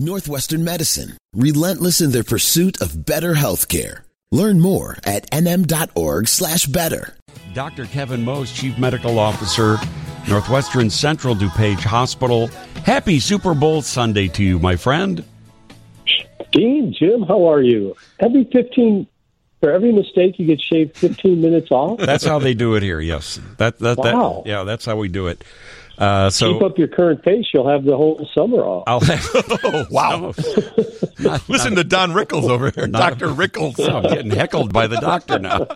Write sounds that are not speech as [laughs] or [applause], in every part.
Northwestern Medicine, relentless in their pursuit of better healthcare. Learn more at nm.org slash better. Dr. Kevin Most, Chief Medical Officer, Northwestern Central DuPage Hospital. Happy Super Bowl Sunday to you, my friend. Dean, Jim, how are you? Every 15, for every mistake, you get shaved 15 minutes off? That's how they do it here, yes. That, that, wow. That, yeah, that's how we do it. Uh, so keep up your current pace. You'll have the whole summer off. I'll have, [laughs] oh, wow! [laughs] not, Listen not, to Don Rickles over here, Doctor Rickles. [laughs] I'm getting heckled by the doctor now.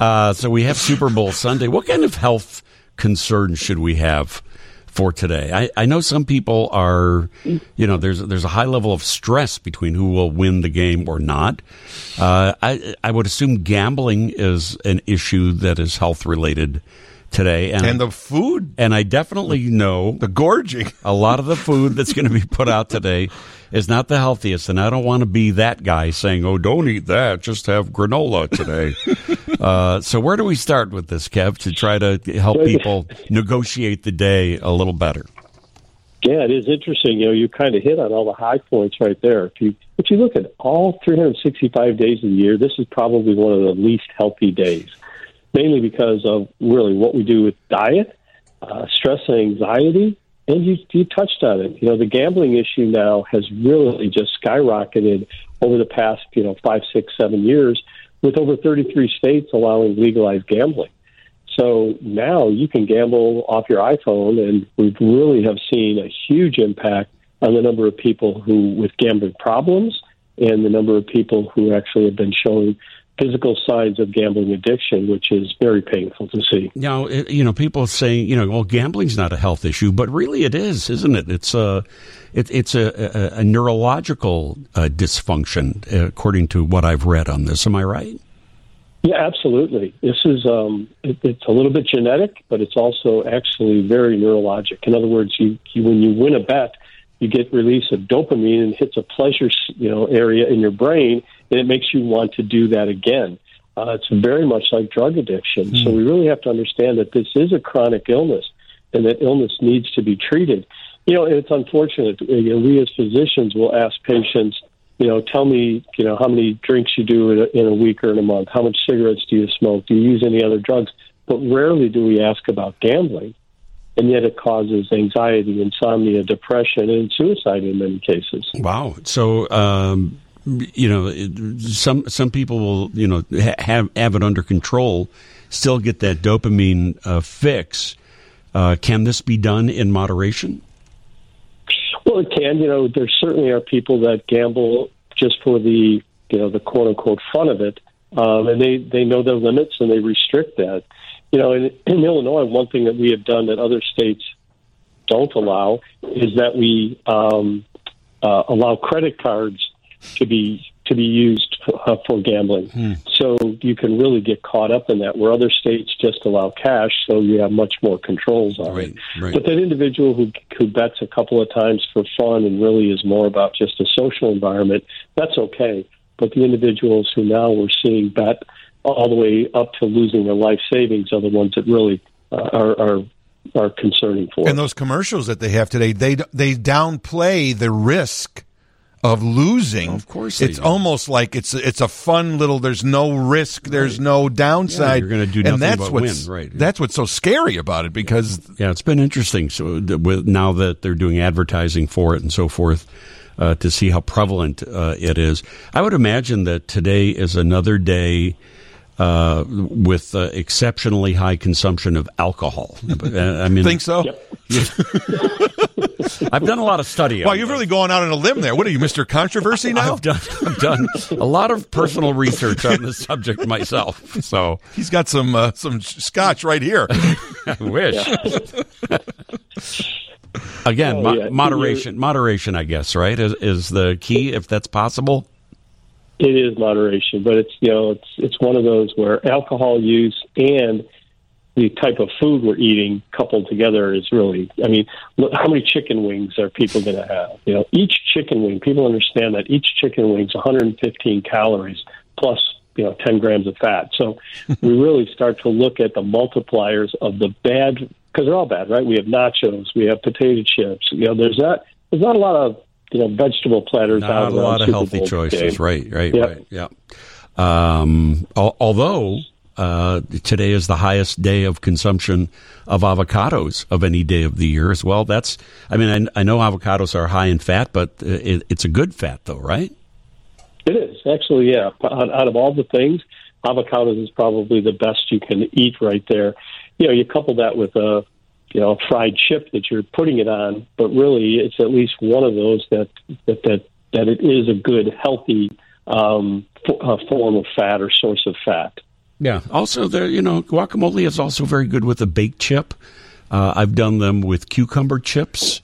uh, so we have Super Bowl Sunday. What kind of health concerns should we have for today? I, I know some people are, you know, there's there's a high level of stress between who will win the game or not. Uh, I I would assume gambling is an issue that is health related today, and, and the food. And I definitely know the gorging. [laughs] A lot of the food that's going to be put out today is not the healthiest, and I don't want to be that guy saying, "Oh, don't eat that. Just have granola today." [laughs] uh, so, where do we start with this, Kev, to try to help people negotiate the day a little better? Yeah, it is interesting. You know, you kind of hit on all the high points right there. If you if you look at all 365 days of the year, this is probably one of the least healthy days mainly because of really what we do with diet, uh, stress and anxiety. And you, you touched on it. You know, the gambling issue now has really just skyrocketed over the past, you know, five, six, seven years, with over 33 states allowing legalized gambling. So now you can gamble off your iPhone, and we really have seen a huge impact on the number of people who with gambling problems and the number of people who actually have been showing physical signs of gambling addiction, which is very painful to see. Now, you know, people say, you know, well, gambling's not a health issue, but really it is, isn't it? It's a, it, it's a, a, a neurological uh, dysfunction, according to what I've read on this. Am I right? Yeah, absolutely. This is um, it, it's a little bit genetic, but it's also actually very neurologic. In other words, you, you when you win a bet, you get release of dopamine and hits a pleasure you know area in your brain and it makes you want to do that again. Uh, it's very much like drug addiction. Mm. So hmm. we really have to understand that this is a chronic illness and that illness needs to be treated. You know, it's unfortunate. You know, we as physicians will ask patients, you know, tell me, you know, how many drinks you do in a, in a week or in a month. How much cigarettes do you smoke? Do you use any other drugs? But rarely do we ask about gambling. And yet it causes anxiety, insomnia, depression, and suicide in many cases. Wow. So, um, you know, some some people will you know have have it under control, still get that dopamine uh, fix. Uh, can this be done in moderation? Well, it can. You know, there certainly are people that gamble just for the you know the quote unquote fun of it, um, and they they know their limits and they restrict that. You know, in, in Illinois, one thing that we have done that other states don't allow is that we um, uh, allow credit cards to be to be used uh, for gambling. Hmm. So you can really get caught up in that, where other states just allow cash, so you have much more controls on right, it. Right. But that individual who who bets a couple of times for fun and really is more about just a social environment, that's okay. But the individuals who now we're seeing bet all the way up to losing their life savings are the ones that really uh, are, are are concerning for. And those commercials that they have today, they they downplay the risk of losing. Of course, it's do. almost like it's it's a fun little. There's no risk. There's right. no downside. Yeah, you're going to do nothing and that's but what's, win. Right. That's what's so scary about it because yeah, it's been interesting. So with now that they're doing advertising for it and so forth. Uh, to see how prevalent uh, it is, I would imagine that today is another day uh, with uh, exceptionally high consumption of alcohol. I mean, think so. [laughs] I've done a lot of study. Wow, you've really gone out on a limb there. What are you, Mister Controversy now? I've done, I've done a lot of personal research on this subject myself. So he's got some uh, some scotch right here. I [laughs] wish. [laughs] Again, oh, yeah. moderation, moderation. I guess right is, is the key if that's possible. It is moderation, but it's you know it's it's one of those where alcohol use and the type of food we're eating coupled together is really I mean look, how many chicken wings are people going to have? You know, each chicken wing. People understand that each chicken wing is 115 calories plus you know 10 grams of fat. So [laughs] we really start to look at the multipliers of the bad because they're all bad, right? We have nachos, we have potato chips. You know, there's that there's not a lot of you know vegetable platters Not out a lot of healthy Bowl choices. game. Right, right, Yep. right. Yeah. Um, al- although uh, today is the highest day of consumption of avocados of any day of the year as well. That's, I mean, I, I know avocados are high in fat, but uh, it, it's a good fat, though, right? It is actually, yeah. Out, out of all the things, avocados is probably the best you can eat right there. You know, you couple that with a you know fried chip that you're putting it on, but really it's at least one of those that that that, that it is a good healthy um, f- uh, form of fat or source of fat. Yeah. Also, there, you know, guacamole is also very good with a baked chip. Uh, I've done them with cucumber chips.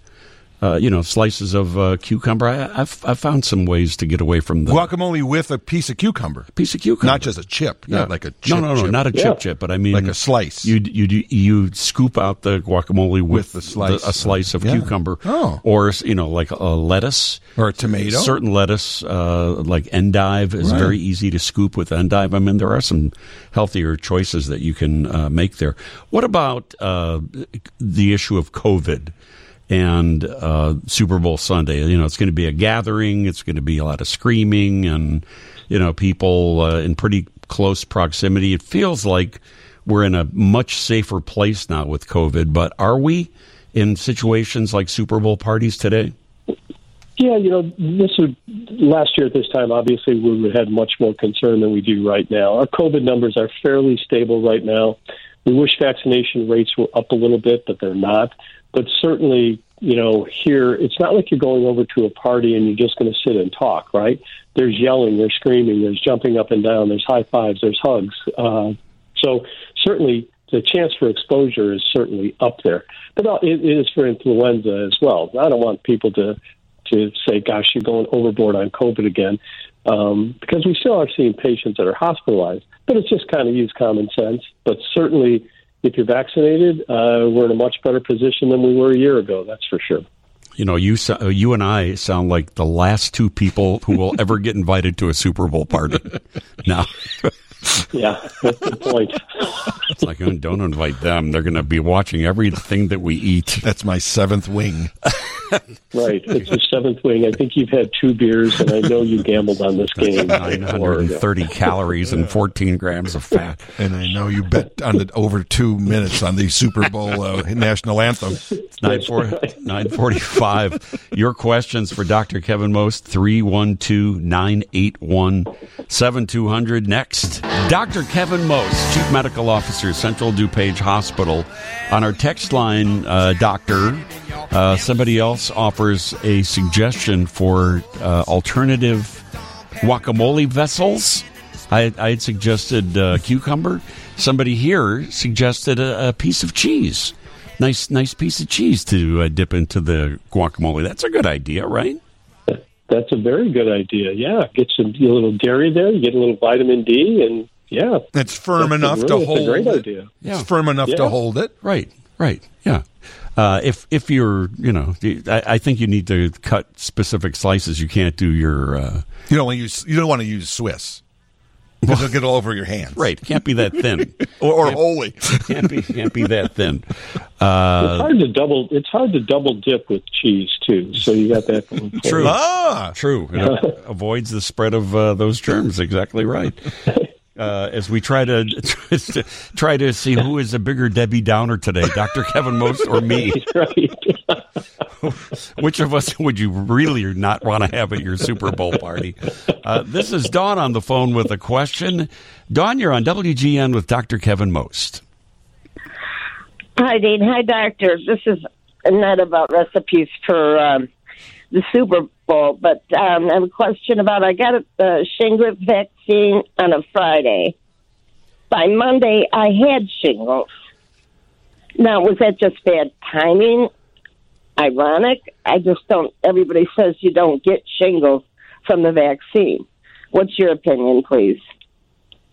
Uh, you know, slices of uh, cucumber. I, I've, I've found some ways to get away from the Guacamole with a piece of cucumber, piece of cucumber, not just a chip. Yeah, like a chip, no, no, no, chip. not a chip Yeah. chip, but I mean Like a slice. You you you scoop out the guacamole with, With the slice. a slice of Yeah. cucumber, Oh. or you know, like a lettuce or a tomato. Certain lettuce, uh, like endive, is Right. very easy to scoop with endive. I mean, there are some healthier choices that you can uh, make there. What about uh, the issue of COVID and uh, Super Bowl Sunday? You know, it's going to be a gathering. It's going to be a lot of screaming and you know people uh, in pretty close proximity. It feels like we're in a much safer place now with COVID. But are we in situations like Super Bowl parties today? Yeah, you know, this would last year at this time. Obviously, we would had much more concern than we do right now. Our COVID numbers are fairly stable right now. We wish vaccination rates were up a little bit, but they're not. But certainly, you know, here it's not like you're going over to a party and you're just going to sit and talk, right? There's yelling, there's screaming, there's jumping up and down, there's high fives, there's hugs. Uh, so certainly, the chance for exposure is certainly up there. But uh, it is for influenza as well. I don't want people to to say, "Gosh, you're going overboard on COVID again," um, because we still are seeing patients that are hospitalized. But it's just kind of use common sense. But certainly, if you're vaccinated, uh, we're in a much better position than we were a year ago. That's for sure. You know, you so- you and I sound like the last two people who will ever get invited to a Super Bowl party. now, [laughs] Yeah, that's the point. it's like oh, don't invite them; they're going to be watching everything that we eat. That's my seventh wing. [laughs] Right, it's the seventh wing. I think you've had two beers, and I know you gambled on this game. Nine hundred and thirty calories and fourteen grams of fat. And I know you bet on the over two minutes on the Super Bowl uh, national anthem. Nine four [laughs] nine forty five. Your questions for Dr. Kevin Most 312-981-7200 next. Dr. Kevin Most, Chief Medical Officer, Central DuPage Hospital. On our text line, uh, doctor, uh, somebody else offers a suggestion for uh, alternative guacamole vessels. I, I had suggested uh, cucumber. Somebody here suggested a, a piece of cheese. Nice, nice piece of cheese to uh, dip into the guacamole. That's a good idea, right? That's a very good idea. Yeah, get some a little dairy there. You get a little vitamin D, and yeah, It's firm That's enough really- to that's a hold great it. idea. Yeah. It's firm enough to hold it. Right, right, yeah. Uh, if if you're, you know, I, I think you need to cut specific slices. You can't do your uh, You don't want to use. You don't want to use Swiss because it'll get all over your hands. right. Can't be that thin. [laughs] Or, or holy. [laughs] can't be can't be that thin. Uh, it's hard to double. It's hard to double dip with cheese too. So you got that. going for True. Ah, True. It [laughs] avoids the spread of uh, those germs. Exactly right. Uh, as we try to try to see who is a bigger Debbie Downer today, Dr. Kevin Most or me. right. [laughs] Which of us would you really not want to have at your Super Bowl party? Uh, this is Dawn on the phone with a question. Dawn, you're on WGN with Dr. Kevin Most. Hi, Dean. Hi, Doctor. This is not about recipes for um, the Super Bowl, but um, I have a question about I got a shingles vaccine on a Friday. By Monday, I had shingles. Now, was that just bad timing? Ironic? I just don't. Everybody says you don't get shingles from the vaccine. What's your opinion, please?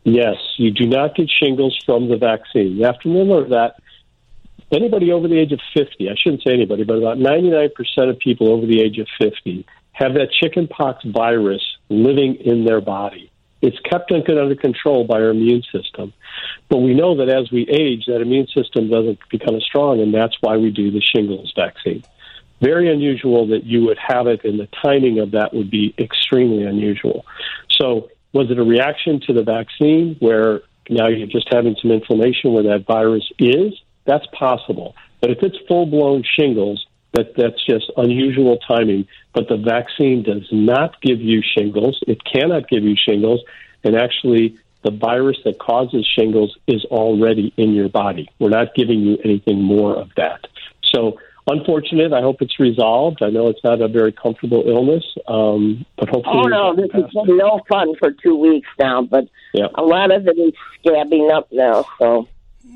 Yes, you do not get shingles from the vaccine. You have to remember that anybody over the age of 50, I shouldn't say anybody, but about 99% of people over the age of 50 have that chickenpox virus living in their body. It's kept under control by our immune system. But we know that as we age, that immune system doesn't become as strong, and that's why we do the shingles vaccine. Very unusual that you would have it, and the timing of that would be extremely unusual. So, was it a reaction to the vaccine where now you're just having some inflammation where that virus is? That's possible. But if it's full blown shingles, that that's just unusual timing. But the vaccine does not give you shingles. It cannot give you shingles, and actually, the virus that causes shingles is already in your body. We're not giving you anything more of that. So unfortunate. I hope it's resolved. I know it's not a very comfortable illness, um, but hopefully. Oh no, this has been no fun for two weeks now. But yeah. a lot of it is scabbing up now. So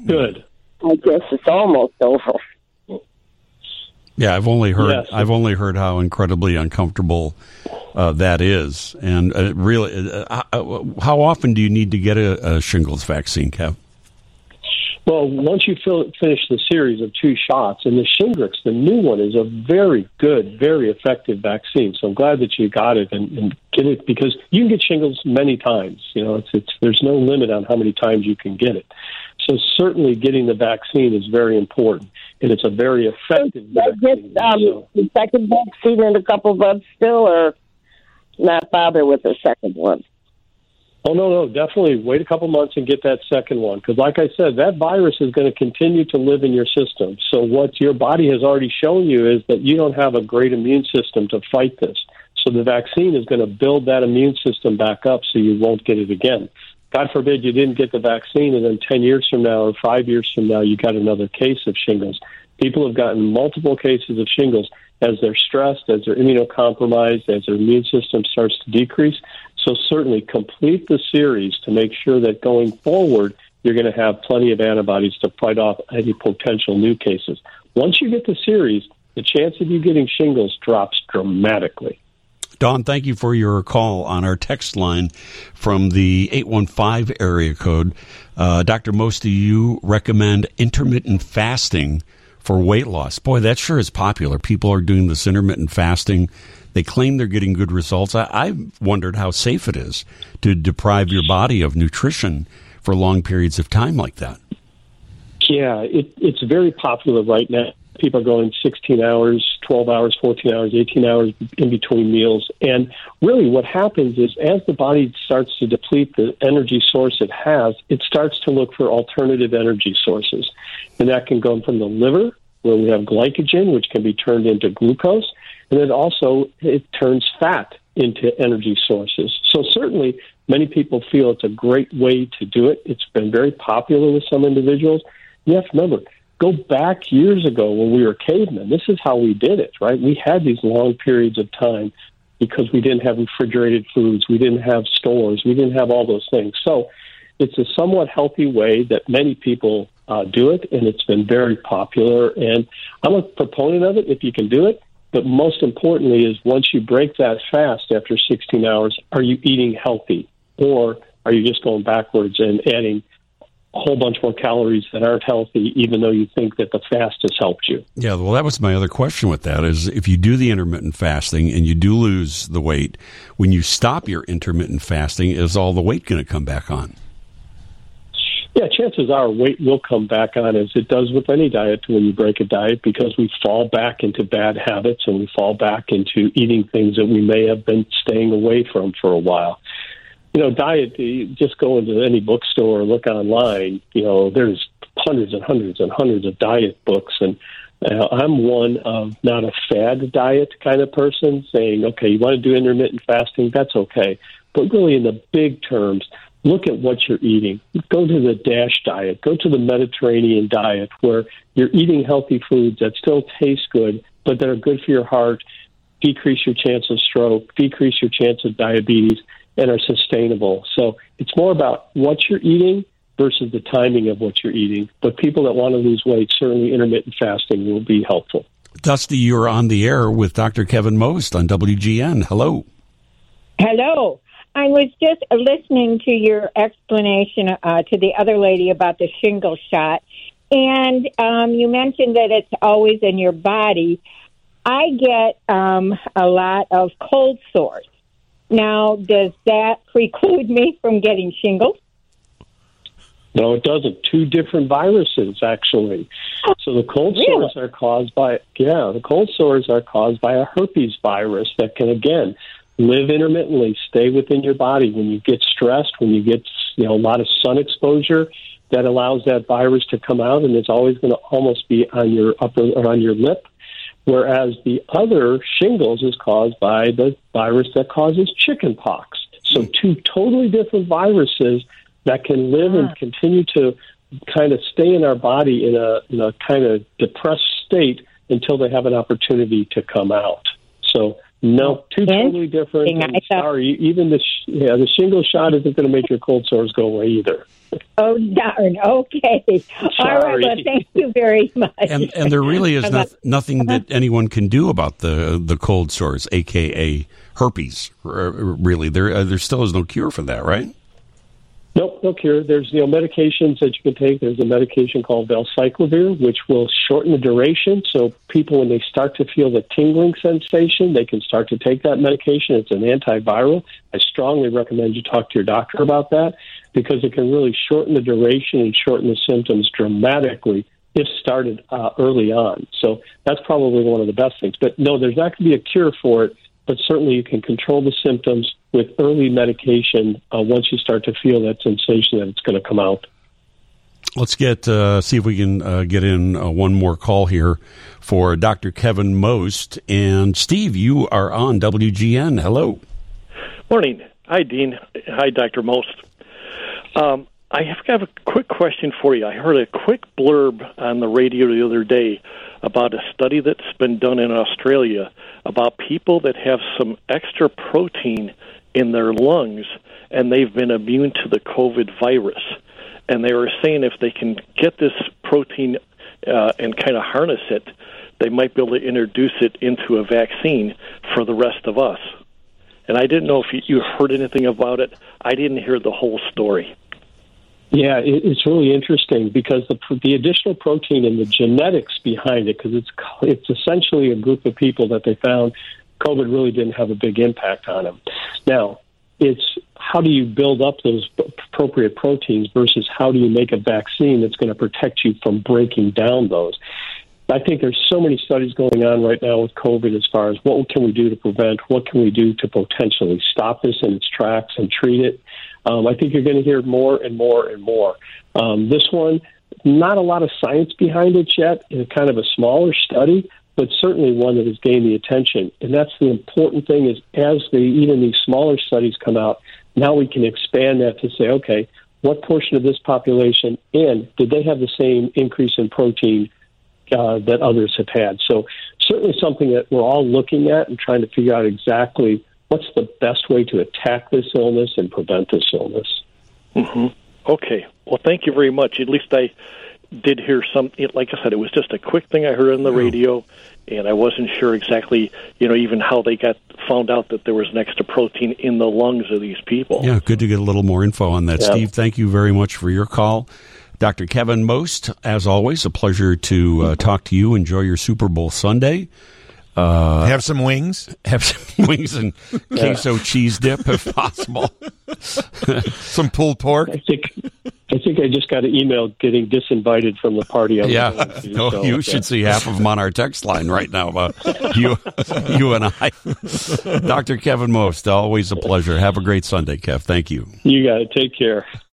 good. I guess it's almost over. Yeah, I've only heard Yes. I've only heard how incredibly uncomfortable uh, that is, and uh, really, uh, uh, how often do you need to get a, a shingles vaccine, Kev? Well, once you fill, finish the series of two shots, and the Shingrix, the new one, is a very good, very effective vaccine. So I'm glad that you got it and, and get it because you can get shingles many times. You know, it's, it's there's no limit on how many times you can get it. So certainly, getting the vaccine is very important, and it's a very effective I vaccine. get um, So- the second vaccine in a couple of months still, or not bother with the second one. Oh no, no, definitely wait a couple months and get that second one because, like I said, that virus is going to continue to live in your system. So what your body has already shown you is that you don't have a great immune system to fight this. So the vaccine is going to build that immune system back up, so you won't get it again. God forbid you didn't get the vaccine, and then ten years from now or five years from now, you got another case of shingles. People have gotten multiple cases of shingles as they're stressed, as they're immunocompromised, as their immune system starts to decrease. So certainly complete the series to make sure that going forward, you're going to have plenty of antibodies to fight off any potential new cases. Once you get the series, the chance of you getting shingles drops dramatically. Dawn, thank you for your call on our text line from the 815 area code. Uh, Dr. Most, do you recommend intermittent fasting for weight loss? Boy, that sure is popular. People are doing this intermittent fasting. They claim they're getting good results. I, I've wondered how safe it is to deprive your body of nutrition for long periods of time like that. Yeah, it, it's very popular right now. People are going 16 hours, 12 hours, 14 hours, 18 hours in between meals. And really, what happens is as the body starts to deplete the energy source it has, it starts to look for alternative energy sources. And that can go from the liver, where we have glycogen, which can be turned into glucose. And then also, it turns fat into energy sources. So, certainly, many people feel it's a great way to do it. It's been very popular with some individuals. You have to remember, go back years ago when we were cavemen. This is how we did it, right? We had these long periods of time because we didn't have refrigerated foods, we didn't have stores, we didn't have all those things. So it's a somewhat healthy way that many people uh, do it, and it's been very popular. And I'm a proponent of it if you can do it. But most importantly, is once you break that fast after 16 hours, are you eating healthy, or are you just going backwards and adding a whole bunch more calories that aren't healthy, even though you think that the fast has helped you? Yeah, well, that was my other question with that is if you do the intermittent fasting and you do lose the weight, when you stop your intermittent fasting, is all the weight going to come back on? Yeah, chances are weight will come back on as it does with any diet when you break a diet because we fall back into bad habits and we fall back into eating things that we may have been staying away from for a while. You know, diet, just go into any bookstore or look online, you know, there's hundreds and hundreds and hundreds of diet books. And uh, I'm one of not a fad diet kind of person saying, okay, you want to do intermittent fasting, that's okay. But really, in the big terms, look at what you're eating. Go to the DASH diet, go to the Mediterranean diet where you're eating healthy foods that still taste good, but that are good for your heart, decrease your chance of stroke, decrease your chance of diabetes, and are sustainable. So it's more about what you're eating versus the timing of what you're eating. But people that want to lose weight, certainly intermittent fasting will be helpful. Dusty, you're on the air with Dr. Kevin Most on WGN. Hello. Hello. I was just listening to your explanation uh, to the other lady about the shingle shot, and um, you mentioned that it's always in your body. I get um, a lot of cold sores. Now, does that preclude me from getting shingles? No, it doesn't. Two different viruses, actually. So the cold Really? sores are caused by, yeah, the cold sores are caused by a herpes virus that can, again, live intermittently, stay within your body. When you get stressed, when you get, you know, a lot of sun exposure, that allows that virus to come out, and it's always going to almost be on your upper or on your lip. Whereas the other shingles is caused by the virus that causes chickenpox. So hmm. two totally different viruses that can live and continue to kind of stay in our body in a, in a kind of depressed state until they have an opportunity to come out. So no, two totally different. And I thought- sorry, even the sh- yeah the shingle shot isn't going to make your cold sores go away either. Oh darn. Okay. [laughs] All right. Sorry. Well, thank you very much. And and there really is [laughs] not, nothing that anyone can do about the the cold sores, aka herpes. Really, there uh, there still is no cure for that, right? Nope, no cure. There's you know medications that you can take. There's a medication called valacyclovir, which will shorten the duration. So people, when they start to feel the tingling sensation, they can start to take that medication. It's an antiviral. I strongly recommend you talk to your doctor about that because it can really shorten the duration and shorten the symptoms dramatically if started uh, early on. So that's probably one of the best things. But no, there's not going to be a cure for it. But certainly, you can control the symptoms with early medication uh, once you start to feel that sensation that it's going to come out. Let's get uh, see if we can uh, get in uh, one more call here for Dr. Kevin Most and Steve. You are on WGN. Hello. Morning. Hi, Dean. Hi, Dr. Most. Um, I have got a quick question for you. I heard a quick blurb on the radio the other day about a study that's been done in Australia about people that have some extra protein in their lungs and they've been immune to the COVID virus. And they were saying if they can get this protein uh, and kind of harness it, they might be able to introduce it into a vaccine for the rest of us. And I didn't know if you, heard anything about it. I didn't hear the whole story. Yeah, it, it's really interesting because the the additional protein and the genetics behind it, because it's it's essentially a group of people that they found COVID really didn't have a big impact on them. Now, it's how do you build up those appropriate proteins versus how do you make a vaccine that's going to protect you from breaking down those. I think there's so many studies going on right now with COVID as far as what can we do to prevent, what can we do to potentially stop this in its tracks and treat it. Um, I think you're going to hear more and more and more. Um, this one, not a lot of science behind it yet. It's kind of a smaller study, but certainly one that has gained the attention. And that's the important thing is as the even these smaller studies come out, now we can expand that to say, okay, what portion of this population and did they have the same increase in protein uh, that others have had? So certainly something that we're all looking at and trying to figure out exactly what's the best way to attack this illness and prevent this illness. hmm Okay. Well, thank you very much. At least I did hear some. It, like I said, it was just a quick thing I heard on the radio, and I wasn't sure exactly, you know, even how they got found out that there was an extra protein in the lungs of these people. Yeah, good to get a little more info on that. Yeah. Steve, thank you very much for your call. Dr. Kevin Most, as always, a pleasure to uh, talk to you. Enjoy your Super Bowl Sunday. Uh, Have some wings. have some [laughs] wings and queso cheese dip if possible. [laughs] Some pulled pork. I think I think I just got an email getting disinvited from the party. I was Yeah, to, no, so, you yeah. should see half of them on our text line right now about [laughs] you, you and I. Dr. Kevin Most, always a pleasure. Have a great Sunday, Kev. Thank you. You got it. Take care.